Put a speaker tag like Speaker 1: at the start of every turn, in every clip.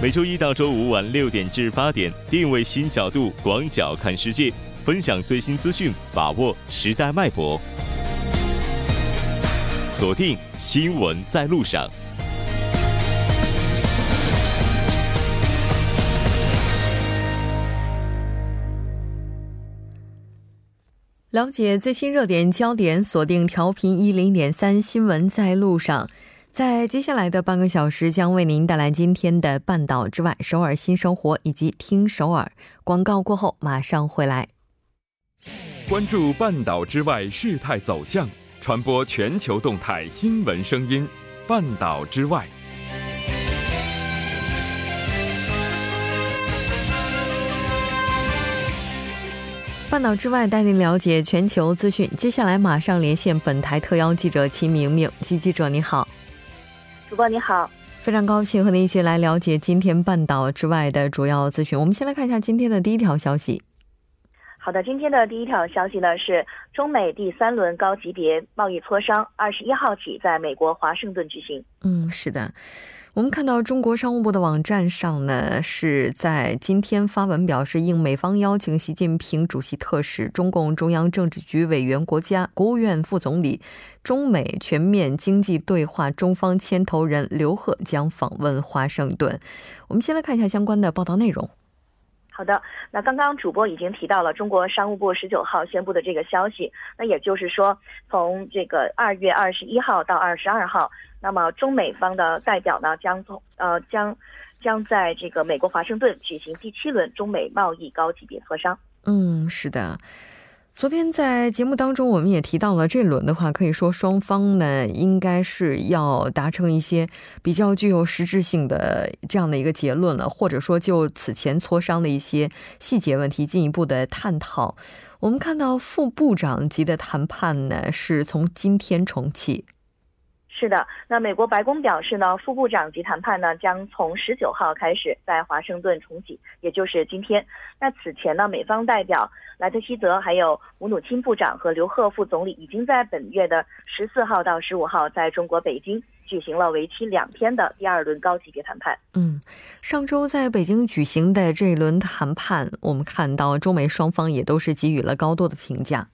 Speaker 1: 每周一到周五晚六点至八点，定位新角度，广角看世界，分享最新资讯，把握时代脉搏。锁定新闻在路上。
Speaker 2: 了解最新热点焦点，锁定调频一零点三新闻在路上。在接下来的半个小时，将为您带来今天的半岛之外、首尔新生活以及听首尔广告过后马上回来。
Speaker 3: 关注半岛之外事态走向，传播全球动态新闻声音。半岛之外，
Speaker 2: 半岛之外带您了解全球资讯。接下来马上连线本台特邀记者齐明明，齐记者你好。
Speaker 4: 主播你好，
Speaker 2: 非常高兴和您一起来了解今天半岛之外的主要资讯。我们先来看一下今天的第一条消息。
Speaker 4: 好的，今天的第一条消息呢是中美第三轮高级别贸易磋商，二十一号起在美国华盛顿举行。
Speaker 2: 嗯，是的。我们看到中国商务部的网站上呢，是在今天发文表示，应美方邀请，习近平主席特使、中共中央政治局委员、国家国务院副总理、中美全面经济对话中方牵头人刘鹤将访问华盛顿。我们先来看一下相关的报道内容。
Speaker 4: 好的，那刚刚主播已经提到了中国商务部十九号宣布的这个消息，那也就是说，从这个二月二十一号到二十二号。那么，中美方的代表呢，将从呃将将在这个美国华盛顿举行第七轮中美贸易高级别磋商。
Speaker 2: 嗯，是的。昨天在节目当中，我们也提到了这轮的话，可以说双方呢应该是要达成一些比较具有实质性的这样的一个结论了，或者说就此前磋商的一些细节问题进一步的探讨。我们看到副部长级的谈判呢，是从今天重启。
Speaker 4: 是的，那美国白宫表示呢，副部长级谈判呢将从十九号开始在华盛顿重启，也就是今天。那此前呢，美方代表莱特希泽、还有吴努钦部长和刘鹤副总理已经在本月的十四号到十五号在中国北京举行了为期两天的第二轮高级别谈判。
Speaker 2: 嗯，上周在北京举行的这一轮谈判，我们看到中美双方也都是给予了高度的评价。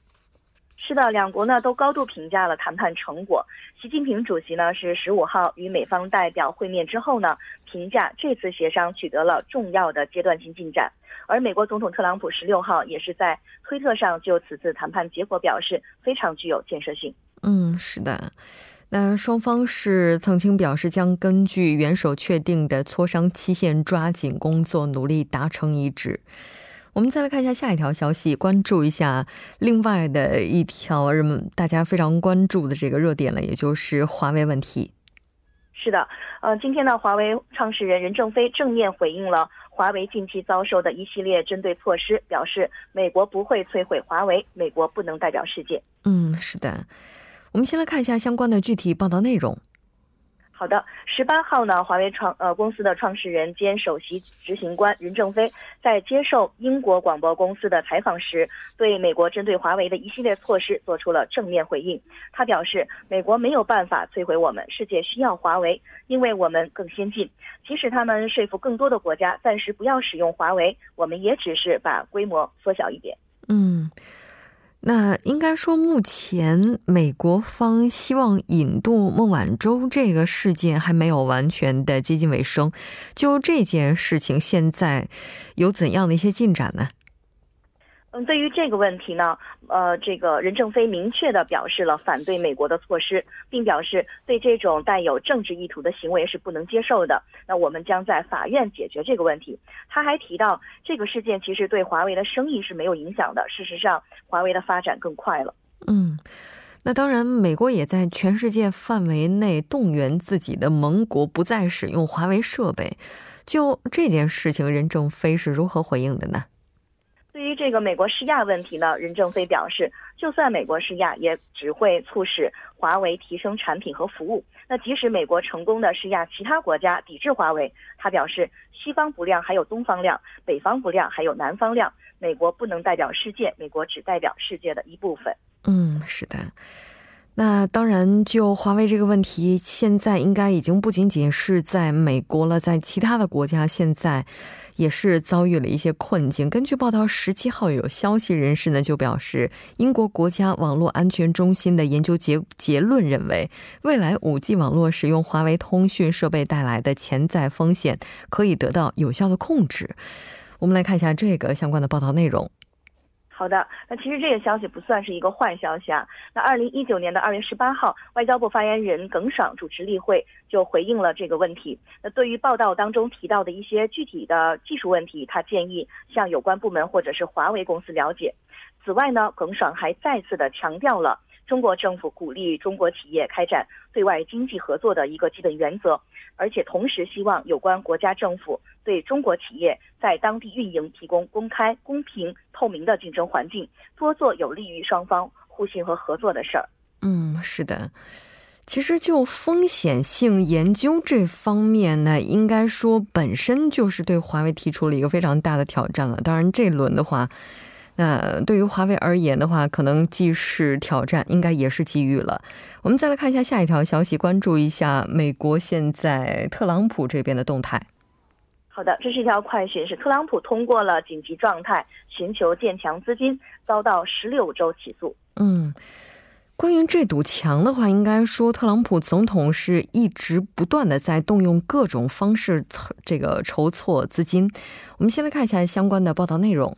Speaker 4: 是的，两国呢都高度评价了谈判成果。习近平主席呢是十五号与美方代表会面之后呢，评价这次协商取得了重要的阶段性进展。而美国总统特朗普十六号也是在推特上就此次谈判结果表示非常具有建设性。
Speaker 2: 嗯，是的。那双方是曾经表示将根据元首确定的磋商期限抓紧工作，努力达成一致。我们再来看一下下一条消息，关注一下另外的一条人们大家非常关注的这个热点了，也就是华为问题。
Speaker 4: 是的，呃，今天呢，华为创始人任正非正面回应了华为近期遭受的一系列针对措施，表示美国不会摧毁华为，美国不能代表世界。
Speaker 2: 嗯，是的，我们先来看一下相关的具体报道内容。
Speaker 4: 好的，十八号呢，华为创呃公司的创始人兼首席执行官任正非在接受英国广播公司的采访时，对美国针对华为的一系列措施做出了正面回应。他表示，美国没有办法摧毁我们，世界需要华为，因为我们更先进。即使他们说服更多的国家暂时不要使用华为，我们也只是把规模缩小一点。
Speaker 2: 嗯。那应该说，目前美国方希望引渡孟晚舟这个事件还没有完全的接近尾声。就这件事情，现在有怎样的一些进展呢？
Speaker 4: 嗯，对于这个问题呢，呃，这个任正非明确的表示了反对美国的措施，并表示对这种带有政治意图的行为是不能接受的。那我们将在法院解决这个问题。他还提到，这个事件其实对华为的生意是没有影响的。事实上，华为的发展更快了。
Speaker 2: 嗯，那当然，美国也在全世界范围内动员自己的盟国不再使用华为设备。就这件事情，任正非是如何回应的呢？
Speaker 4: 对于这个美国施压问题呢，任正非表示，就算美国施压，也只会促使华为提升产品和服务。那即使美国成功的施压其他国家抵制华为，他表示，西方不亮还有东方亮，北方不亮还有南方亮。美国不能代表世界，美国只代表世界的一部分。
Speaker 2: 嗯，是的。那当然，就华为这个问题，现在应该已经不仅仅是在美国了，在其他的国家现在也是遭遇了一些困境。根据报道，十七号有消息人士呢就表示，英国国家网络安全中心的研究结结论认为，未来五 G 网络使用华为通讯设备带来的潜在风险可以得到有效的控制。我们来看一下这个相关的报道内容。
Speaker 4: 好的，那其实这个消息不算是一个坏消息啊。那二零一九年的二月十八号，外交部发言人耿爽主持例会，就回应了这个问题。那对于报道当中提到的一些具体的技术问题，他建议向有关部门或者是华为公司了解。此外呢，耿爽还再次的强调了。中国政府鼓励中国企业开展对外经济合作的一个基本原则，而且同时希望有关国家政府对中国企业在当地运营提供公开、公平、透明的竞争环境，多做有利于双方互信和合作的事儿。
Speaker 2: 嗯，是的。其实就风险性研究这方面呢，应该说本身就是对华为提出了一个非常大的挑战了。当然，这轮的话。那对于华为而言的话，可能既是挑战，应该也是机遇了。我们再来看一下下一条消息，关注一下美国现在特朗普这边的动态。
Speaker 4: 好的，这是一条快讯，是特朗普通过了紧急状态，寻求建墙资金，遭到十六周起诉。
Speaker 2: 嗯，关于这堵墙的话，应该说特朗普总统是一直不断的在动用各种方式这个筹措资金。我们先来看一下相关的报道内容。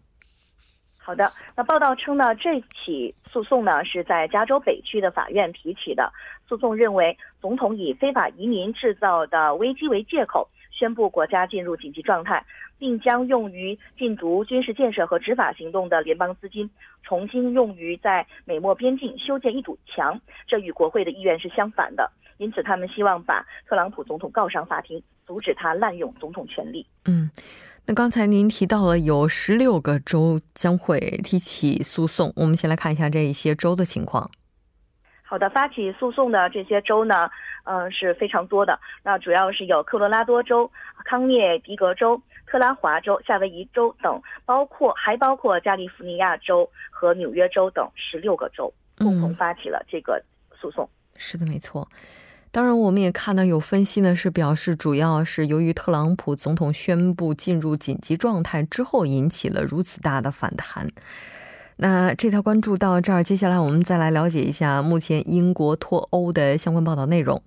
Speaker 4: 好的，那报道称呢，这起诉讼呢是在加州北区的法院提起的。诉讼认为，总统以非法移民制造的危机为借口，宣布国家进入紧急状态，并将用于禁毒军事建设和执法行动的联邦资金重新用于在美墨边境修建一堵墙，这与国会的意愿是相反的。因此，他们希望把特朗普总统告上法庭，阻止他滥用总统权力。
Speaker 2: 嗯。那刚才您提到了有十六个州将会提起诉讼，我们先来看一下这一些州的情况。
Speaker 4: 好的，发起诉讼的这些州呢，嗯，是非常多的。那主要是有科罗拉多州、康涅狄格州、特拉华州、夏威夷州等，包括还包括加利福尼亚州和纽约州等十六个州共同发起了这个诉讼。
Speaker 2: 是的，没错。当然，我们也看到有分析呢，是表示主要是由于特朗普总统宣布进入紧急状态之后，引起了如此大的反弹。那这条关注到这儿，接下来我们再来了解一下目前英国脱欧的相关报道内容。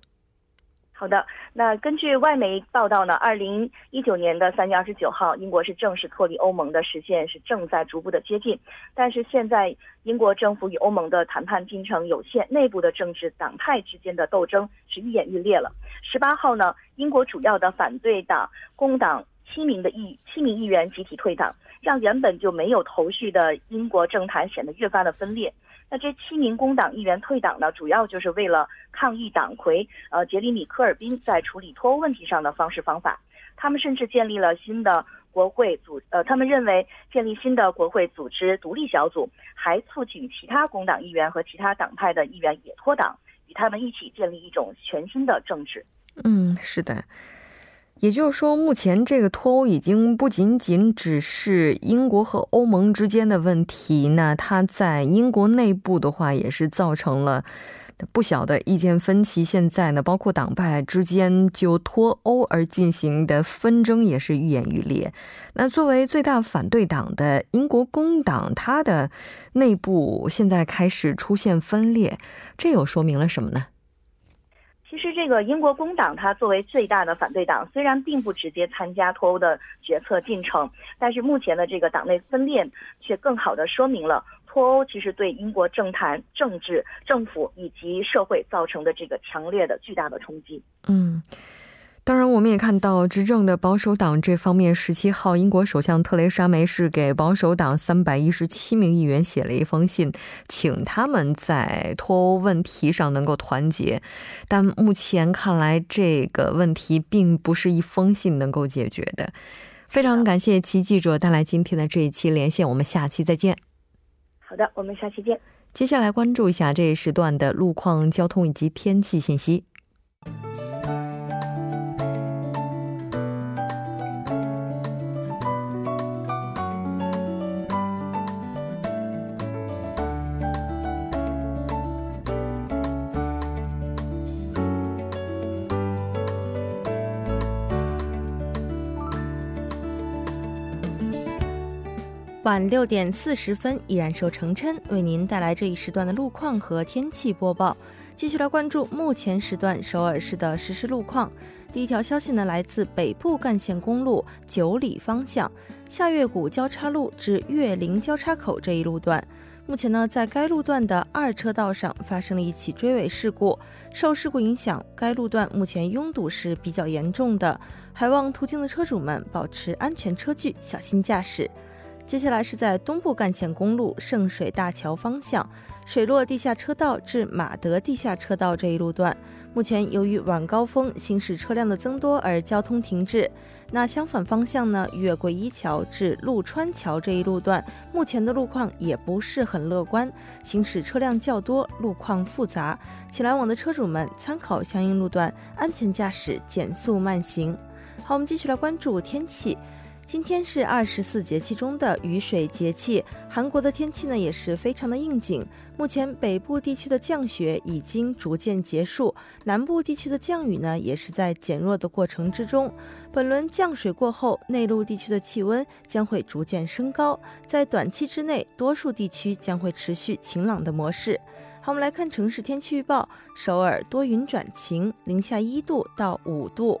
Speaker 4: 好的。那根据外媒报道呢，二零一九年的三月二十九号，英国是正式脱离欧盟的实现是正在逐步的接近，但是现在英国政府与欧盟的谈判进程有限，内部的政治党派之间的斗争是愈演愈烈了。十八号呢，英国主要的反对党工党七名的议七名议员集体退党，让原本就没有头绪的英国政坛显得越发的分裂。那这七名工党议员退党呢，主要就是为了抗议党魁呃杰里米科尔宾在处理脱欧问题上的方式方法。他们甚至建立了新的国会组，呃，他们认为建立新的国会组织独立小组，还促请其他工党议员和其他党派的议员也脱党，与他们一起建立一种全新的政治。
Speaker 2: 嗯，是的。也就是说，目前这个脱欧已经不仅仅只是英国和欧盟之间的问题，那它在英国内部的话，也是造成了不小的意见分歧。现在呢，包括党派之间就脱欧而进行的纷争也是愈演愈烈。那作为最大反对党的英国工党，它的内部现在开始出现分裂，这又说明了什么呢？
Speaker 4: 其实，这个英国工党它作为最大的反对党，虽然并不直接参加脱欧的决策进程，但是目前的这个党内分裂却更好的说明了脱欧其实对英国政坛、政治、政府以及社会造成的这个强烈的、巨大的冲击。
Speaker 2: 嗯。当然，我们也看到执政的保守党这方面，十七号，英国首相特蕾莎梅是给保守党三百一十七名议员写了一封信，请他们在脱欧问题上能够团结。但目前看来，这个问题并不是一封信能够解决的。非常感谢齐记者带来今天的这一期连线，我们下期再见。
Speaker 4: 好的，我们下期见。
Speaker 2: 接下来关注一下这一时段的路况、交通以及天气信息。
Speaker 5: 晚六点四十分，依然受程琛为您带来这一时段的路况和天气播报。继续来关注目前时段首尔市的实时路况。第一条消息呢，来自北部干线公路九里方向下月谷交叉路至月林交叉口这一路段。目前呢，在该路段的二车道上发生了一起追尾事故，受事故影响，该路段目前拥堵是比较严重的，还望途经的车主们保持安全车距，小心驾驶。接下来是在东部干线公路圣水大桥方向。水落地下车道至马德地下车道这一路段，目前由于晚高峰行驶车辆的增多而交通停滞。那相反方向呢？越桂一桥至陆川桥这一路段，目前的路况也不是很乐观，行驶车辆较多，路况复杂，请来往的车主们参考相应路段，安全驾驶，减速慢行。好，我们继续来关注天气。今天是二十四节气中的雨水节气，韩国的天气呢也是非常的应景。目前北部地区的降雪已经逐渐结束，南部地区的降雨呢也是在减弱的过程之中。本轮降水过后，内陆地区的气温将会逐渐升高，在短期之内，多数地区将会持续晴朗的模式。好，我们来看城市天气预报：首尔多云转晴，零下一度到五度。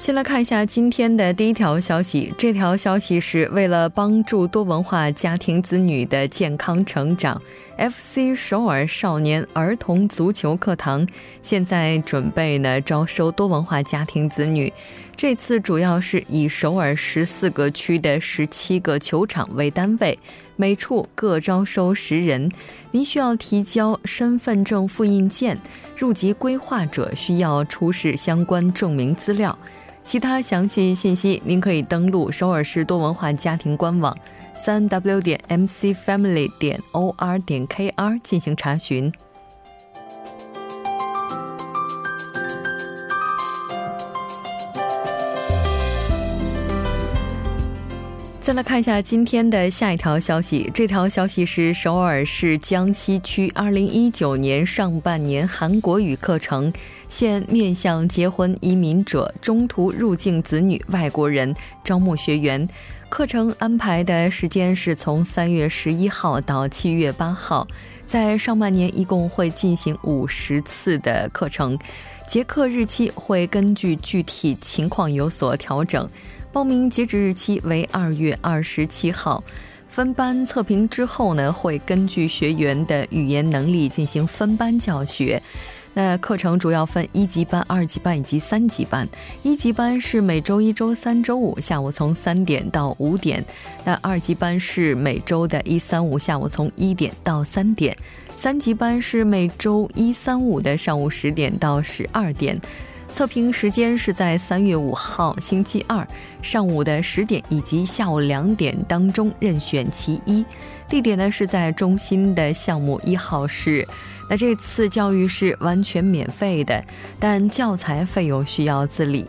Speaker 2: 先来看一下今天的第一条消息。这条消息是为了帮助多文化家庭子女的健康成长，FC 首尔少年儿童足球课堂现在准备呢招收多文化家庭子女。这次主要是以首尔十四个区的十七个球场为单位，每处各招收十人。您需要提交身份证复印件，入籍规划者需要出示相关证明资料。其他详细信息，您可以登录首尔市多文化家庭官网，三 w 点 mcfamily 点 or 点 kr 进行查询。再来看一下今天的下一条消息。这条消息是首尔市江西区2019年上半年韩国语课程，现面向结婚移民者、中途入境子女外国人招募学员。课程安排的时间是从三月十一号到七月八号，在上半年一共会进行五十次的课程，结课日期会根据具体情况有所调整。报名截止日期为二月二十七号。分班测评之后呢，会根据学员的语言能力进行分班教学。那课程主要分一级班、二级班以及三级班。一级班是每周一、周三、周五下午从三点到五点。那二级班是每周的一、三、五下午从一点到三点。三级班是每周一、三、五的上午十点到十二点。测评时间是在三月五号星期二上午的十点以及下午两点当中任选其一，地点呢是在中心的项目一号室。那这次教育是完全免费的，但教材费用需要自理。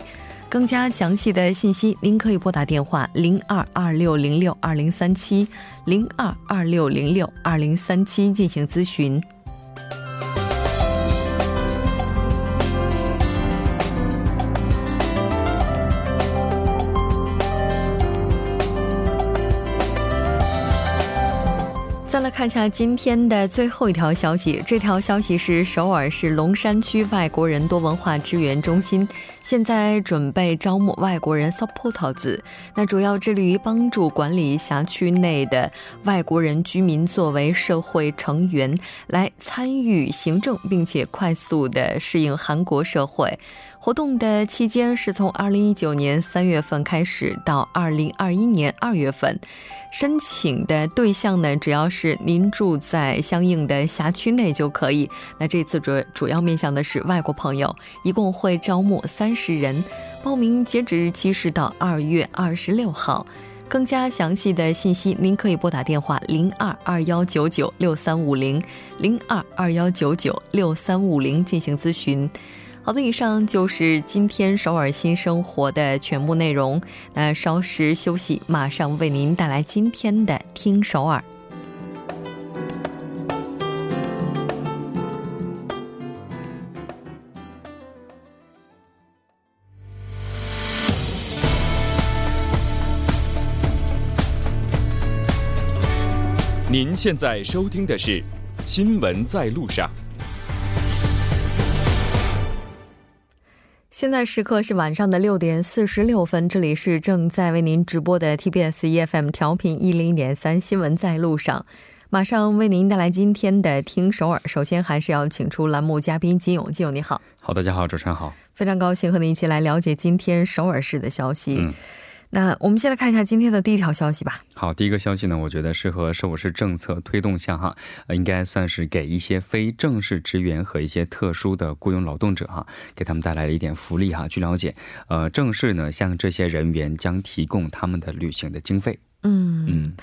Speaker 2: 更加详细的信息，您可以拨打电话零二二六零六二零三七零二二六零六二零三七进行咨询。再来看一下今天的最后一条消息。这条消息是首尔市龙山区外国人多文化支援中心现在准备招募外国人 supporters，那主要致力于帮助管理辖区内的外国人居民作为社会成员来参与行政，并且快速的适应韩国社会。活动的期间是从二零一九年三月份开始到二零二一年二月份。申请的对象呢，只要是您住在相应的辖区内就可以。那这次主主要面向的是外国朋友，一共会招募三十人。报名截止日期是到二月二十六号。更加详细的信息，您可以拨打电话零二二幺九九六三五零零二二幺九九六三五零进行咨询。好的，以上就是今天首尔新生活的全部内容。那稍事休息，马上为您带来今天的听首尔。
Speaker 3: 您现在收听的是《新闻在路上》。
Speaker 2: 现在时刻是晚上的六点四十六分，这里是正在为您直播的 TBS EFM 调频一零点三新闻在路上，马上为您带来今天的听首尔。首先还是要请出栏目嘉宾金勇，金勇你好，
Speaker 6: 好，大家好，主持人好，
Speaker 2: 非常高兴和您一起来了解今天首尔市的消息。嗯。那我们先来看一下今天的第一条消息吧。
Speaker 6: 好，第一个消息呢，我觉得是和首尔市政策推动下哈，呃，应该算是给一些非正式职员和一些特殊的雇佣劳动者哈，给他们带来了一点福利哈。据了解，呃，正式呢向这些人员将提供他们的旅行的经费。
Speaker 2: 嗯嗯，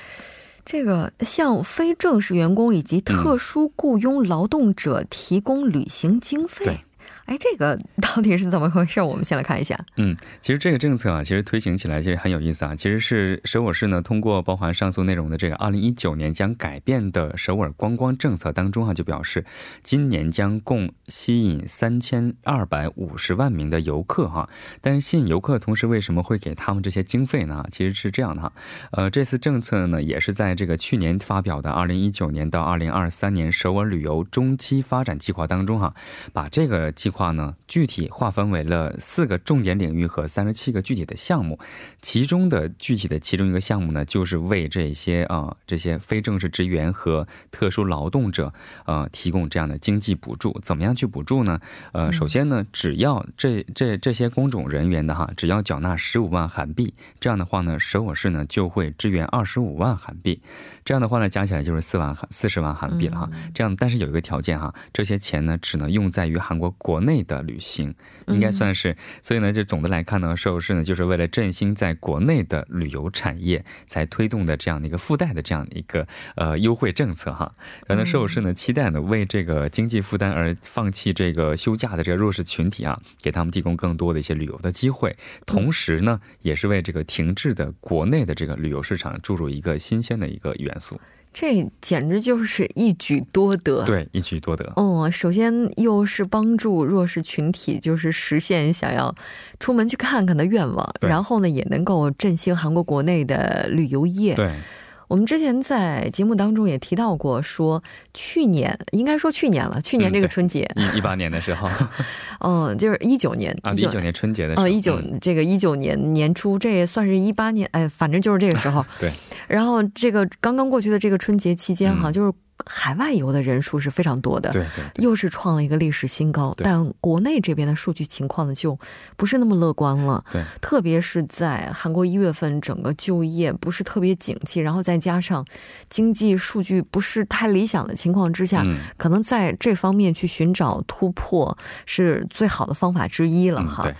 Speaker 2: 这个向非正式员工以及特殊雇佣劳动者提供旅行经费。哎，这个 到底是怎么回事？我们先来看一下。
Speaker 6: 嗯，其实这个政策啊，其实推行起来其实很有意思啊。其实是首尔市呢，通过包含上述内容的这个二零一九年将改变的首尔观光政策当中啊，就表示今年将共吸引三千二百五十万名的游客哈。但是吸引游客同时，为什么会给他们这些经费呢？其实是这样的哈。呃，这次政策呢，也是在这个去年发表的二零一九年到二零二三年首尔旅游中期发展计划当中哈，把这个计划。话呢，具体划分为了四个重点领域和三十七个具体的项目，其中的具体的其中一个项目呢，就是为这些啊这些非正式职员和特殊劳动者呃提供这样的经济补助。怎么样去补助呢？呃，首先呢，只要这这这些工种人员的哈，只要缴纳十五万韩币，这样的话呢，首尔市呢就会支援二十五万韩币。这样的话呢，加起来就是四万韩四十万韩币了哈。这样，但是有一个条件哈，这些钱呢只能用在于韩国国内的旅行，应该算是。所以呢，就总的来看呢，首尔市呢就是为了振兴在国内的旅游产业，才推动的这样的一个附带的这样的一个呃优惠政策哈。然后呢，首尔市呢期待呢为这个经济负担而放弃这个休假的这个弱势群体啊，给他们提供更多的一些旅游的机会，同时呢，也是为这个停滞的国内的这个旅游市场注入一个新鲜的一个元。
Speaker 2: 这简直就是一举多得，
Speaker 6: 对，一举多得。
Speaker 2: 嗯，首先又是帮助弱势群体，就是实现想要出门去看看的愿望，然后呢，也能够振兴韩国国内的旅游业。
Speaker 6: 对。
Speaker 2: 我们之前在节目当中也提到过，说去年应该说去年了，去年这个春节，
Speaker 6: 一一八年的时候，
Speaker 2: 嗯，就是一九年
Speaker 6: 啊，一九年春节的时候，
Speaker 2: 一九这个一九年年初，这也算是一八年，哎，反正就是这个时候。
Speaker 6: 对。
Speaker 2: 然后这个刚刚过去的这个春节期间哈，就是。海外游的人数是非常多的，
Speaker 6: 对对，
Speaker 2: 又是创了一个历史新高。但国内这边的数据情况呢，就不是那么乐观了。
Speaker 6: 对，
Speaker 2: 特别是在韩国一月份整个就业不是特别景气，然后再加上经济数据不是太理想的情况之下，可能在这方面去寻找突破是最好的方法之一了哈。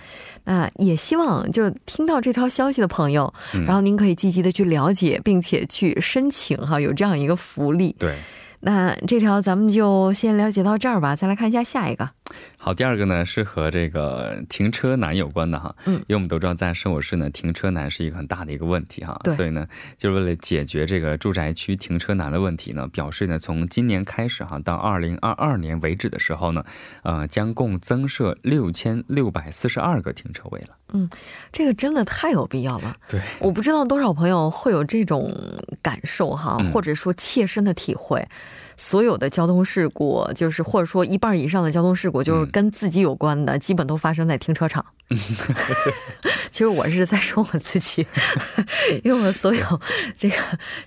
Speaker 2: 那也希望就听到这条消息的朋友，然后您可以积极的去了解，并且去申请哈，有这样一个福利。
Speaker 6: 对。
Speaker 2: 那这条咱们就先了解到这儿吧，再来看一下下一个。
Speaker 6: 好，第二个呢是和这个停车难有关的哈，嗯，因为我们都知道在首尔市呢，停车难是一个很大的一个问题哈，所以呢，就是为了解决这个住宅区停车难的问题呢，表示呢，从今年开始哈，到二零二二年为止的时候呢，呃，将共增设六千六百四十二个停车位了。
Speaker 2: 嗯，这个真的太有必要了。
Speaker 6: 对，
Speaker 2: 我不知道多少朋友会有这种感受哈，或者说切身的体会。所有的交通事故，就是或者说一半以上的交通事故，就是跟自己有关的，基本都发生在停车场。其实我是在说我自己，因为我所有这个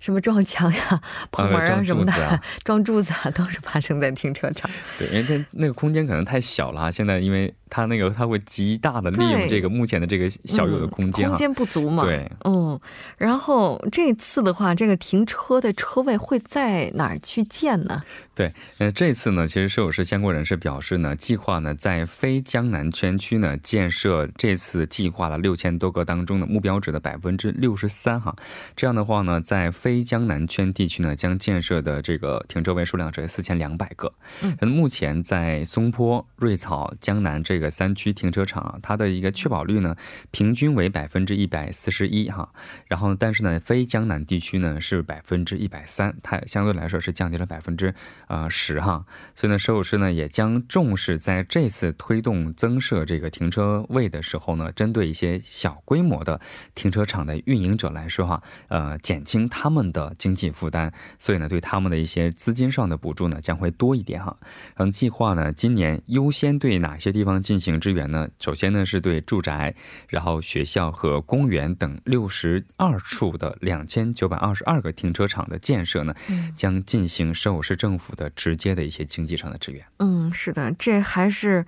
Speaker 2: 什么撞墙呀、碰门啊什么的、撞柱子啊，都是发生在停车场。
Speaker 6: 对，因为它那个空间可能太小了，现在因为它那个它会极大的利用这个目前的这个小有的空间，
Speaker 2: 空间不足嘛。
Speaker 6: 对，
Speaker 2: 嗯，然后这次的话，这个停车的车位会在哪儿去建呢？
Speaker 6: 对，呃，这次呢，其实设有市相关人士表示呢，计划呢在非江南圈区呢建设这次计划的六千多个当中的目标值的百分之六十三哈。这样的话呢，在非江南圈地区呢将建设的这个停车位数量是四千两百个。嗯，目前在松坡、瑞草、江南这个三区停车场，它的一个确保率呢平均为百分之一百四十一哈。然后，但是呢，非江南地区呢是百分之一百三，它相对来说是降低了百分之。呃，十哈，所以呢，设有师呢也将重视在这次推动增设这个停车位的时候呢，针对一些小规模的停车场的运营者来说哈，呃，减轻他们的经济负担，所以呢，对他们的一些资金上的补助呢将会多一点哈。然后计划呢，今年优先对哪些地方进行支援呢？首先呢，是对住宅，然后学校和公园等六十二处的两千九百二十二个停车场的建设呢，将进行设有市政府的。的直接的一些经济上的支援，
Speaker 2: 嗯，是的，这还是。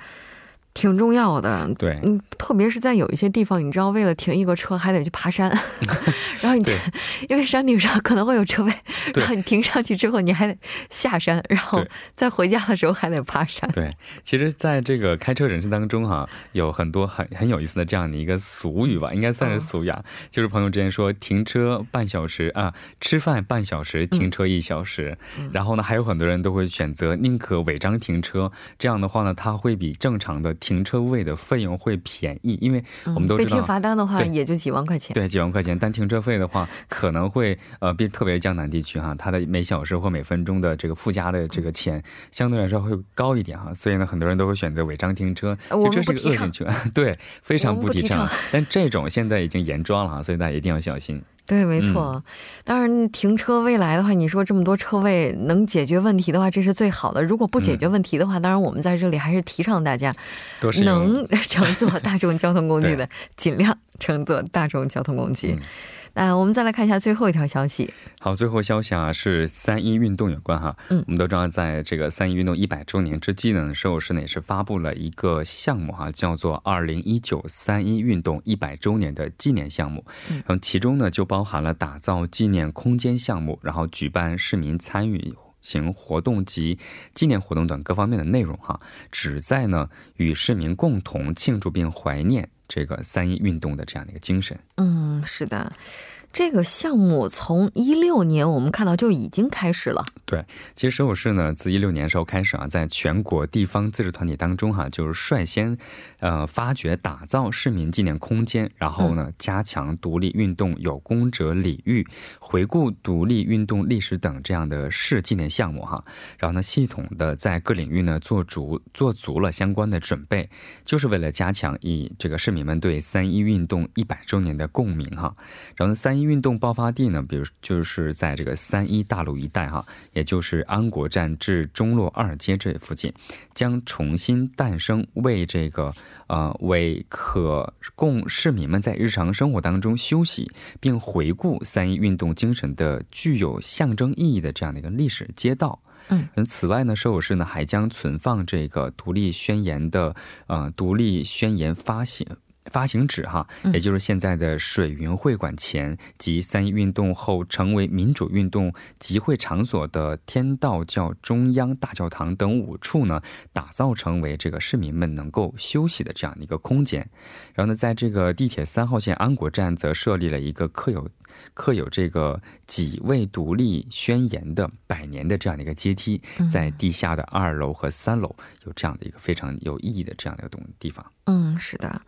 Speaker 2: 挺重要的，
Speaker 6: 对，嗯，
Speaker 2: 特别是在有一些地方，你知道，为了停一个车还得去爬山，然后你 因为山顶上可能会有车位，然后你停上去之后，你还得下山，然后再回家的时候还得爬山。
Speaker 6: 对，其实，在这个开车人士当中哈，有很多很很有意思的这样的一个俗语吧，应该算是俗语，就是朋友之间说停车半小时啊，吃饭半小时，停车一小时，然后呢，还有很多人都会选择宁可违章停车，这样的话呢，它会比正常的。停车位的费用会便宜，因为我们都知道，
Speaker 2: 被贴罚单的话也就几万块钱。
Speaker 6: 对，几万块钱。但停车费的话，可能会呃，别特别是江南地区哈，它的每小时或每分钟的这个附加的这个钱相对来说会高一点哈。所以呢，很多人都会选择违章停车，这是个恶性循环。对，非常不提倡。但这种现在已经严抓了哈，所以大家一定要小心。
Speaker 2: 对，没错。当然，停车未来的话，你说这么多车位能解决问题的话，这是最好的。如果不解决问题的话，当然我们在这里还是提倡大家能 乘坐大众交通工具的，尽量乘坐大众交通工具。那我们再来看一下最后一条消息。
Speaker 6: 好，最后消息啊是三一运动有关哈。嗯，我们都知道，在这个三一运动一百周年之际呢，首尔市呢也是发布了一个项目哈，叫做二零一九三一运动一百周年的纪念项目。嗯，然后其中呢就包含了打造纪念空间项目，然后举办市民参与型活动及纪念活动等各方面的内容哈，旨在呢与市民共同庆祝并怀念。这个三一运动的这样的一个精神，
Speaker 2: 嗯，是的。这个项目从一六年我们看到就已经开始了。
Speaker 6: 对，其实首尔市呢，自一六年时候开始啊，在全国地方自治团体当中哈，就是率先，呃，发掘打造市民纪念空间，然后呢，加强独立运动有功者礼遇、回顾独立运动历史等这样的市纪念项目哈。然后呢，系统的在各领域呢做足做足了相关的准备，就是为了加强以这个市民们对三一运动一百周年的共鸣哈。然后呢，三一。运动爆发地呢，比如就是在这个三一大路一带哈，也就是安国站至中洛二街这附近，将重新诞生为这个呃为可供市民们在日常生活当中休息并回顾三一运动精神的具有象征意义的这样的一个历史街道。嗯，此外呢，首尔市呢还将存放这个独立宣言的呃独立宣言发行。发行址哈，也就是现在的水云会馆前及三一运动后成为民主运动集会场所的天道教中央大教堂等五处呢，打造成为这个市民们能够休息的这样的一个空间。然后呢，在这个地铁三号线安国站则设立了一个刻有刻有这个几位独立宣言的百年的这样的一个阶梯，在地下的二楼和三楼有这样的一个非常有意义的这样的一个东地方。
Speaker 2: 嗯，是的。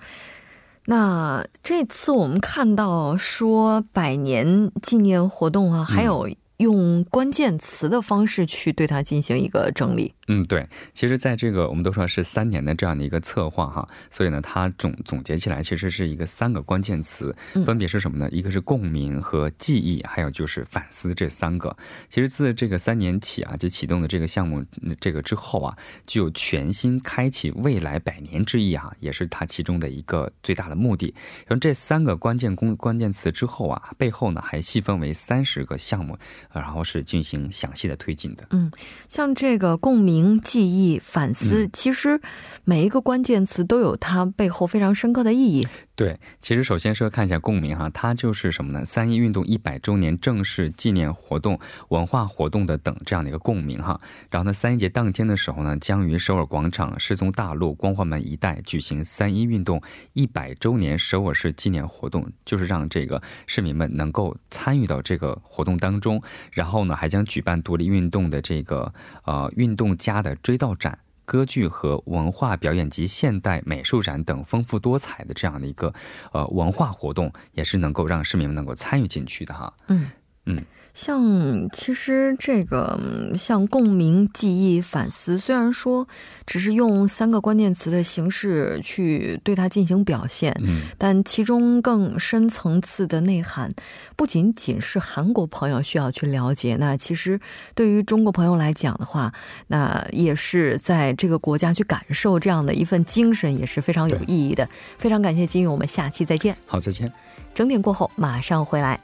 Speaker 2: 那这次我们看到说百年纪念活动啊，还有用关键词的方式去对它进行一个整理。
Speaker 6: 嗯，对，其实，在这个我们都说是三年的这样的一个策划哈，所以呢，它总总结起来其实是一个三个关键词，分别是什么呢？一个是共鸣和记忆，还有就是反思这三个。其实自这个三年起啊，就启动的这个项目这个之后啊，具有全新开启未来百年之意哈，也是它其中的一个最大的目的。然后这三个关键公关键词之后啊，背后呢还细分为三十个项目，然后是进行详细的推进的。
Speaker 2: 嗯，像这个共鸣。记忆、反思，其实每一个关键词都有它背后非常深刻的意义。
Speaker 6: 对，其实首先说看一下共鸣哈，它就是什么呢？三一运动一百周年正式纪念活动、文化活动的等这样的一个共鸣哈。然后呢，三一节当天的时候呢，将于首尔广场世宗大路光化门一带举行三一运动一百周年首尔市纪念活动，就是让这个市民们能够参与到这个活动当中。然后呢，还将举办独立运动的这个呃运动家的追悼展。歌剧和文化表演及现代美术展等丰富多彩的这样的一个呃文化活动，也是能够让市民们能够参与进去的哈。嗯
Speaker 2: 嗯。像其实这个像共鸣、记忆、反思，虽然说只是用三个关键词的形式去对它进行表现，嗯，但其中更深层次的内涵，不仅仅是韩国朋友需要去了解，那其实对于中国朋友来讲的话，那也是在这个国家去感受这样的一份精神，也是非常有意义的。非常感谢金宇，我们下期再见。
Speaker 6: 好，再见。
Speaker 2: 整点过后马上回来。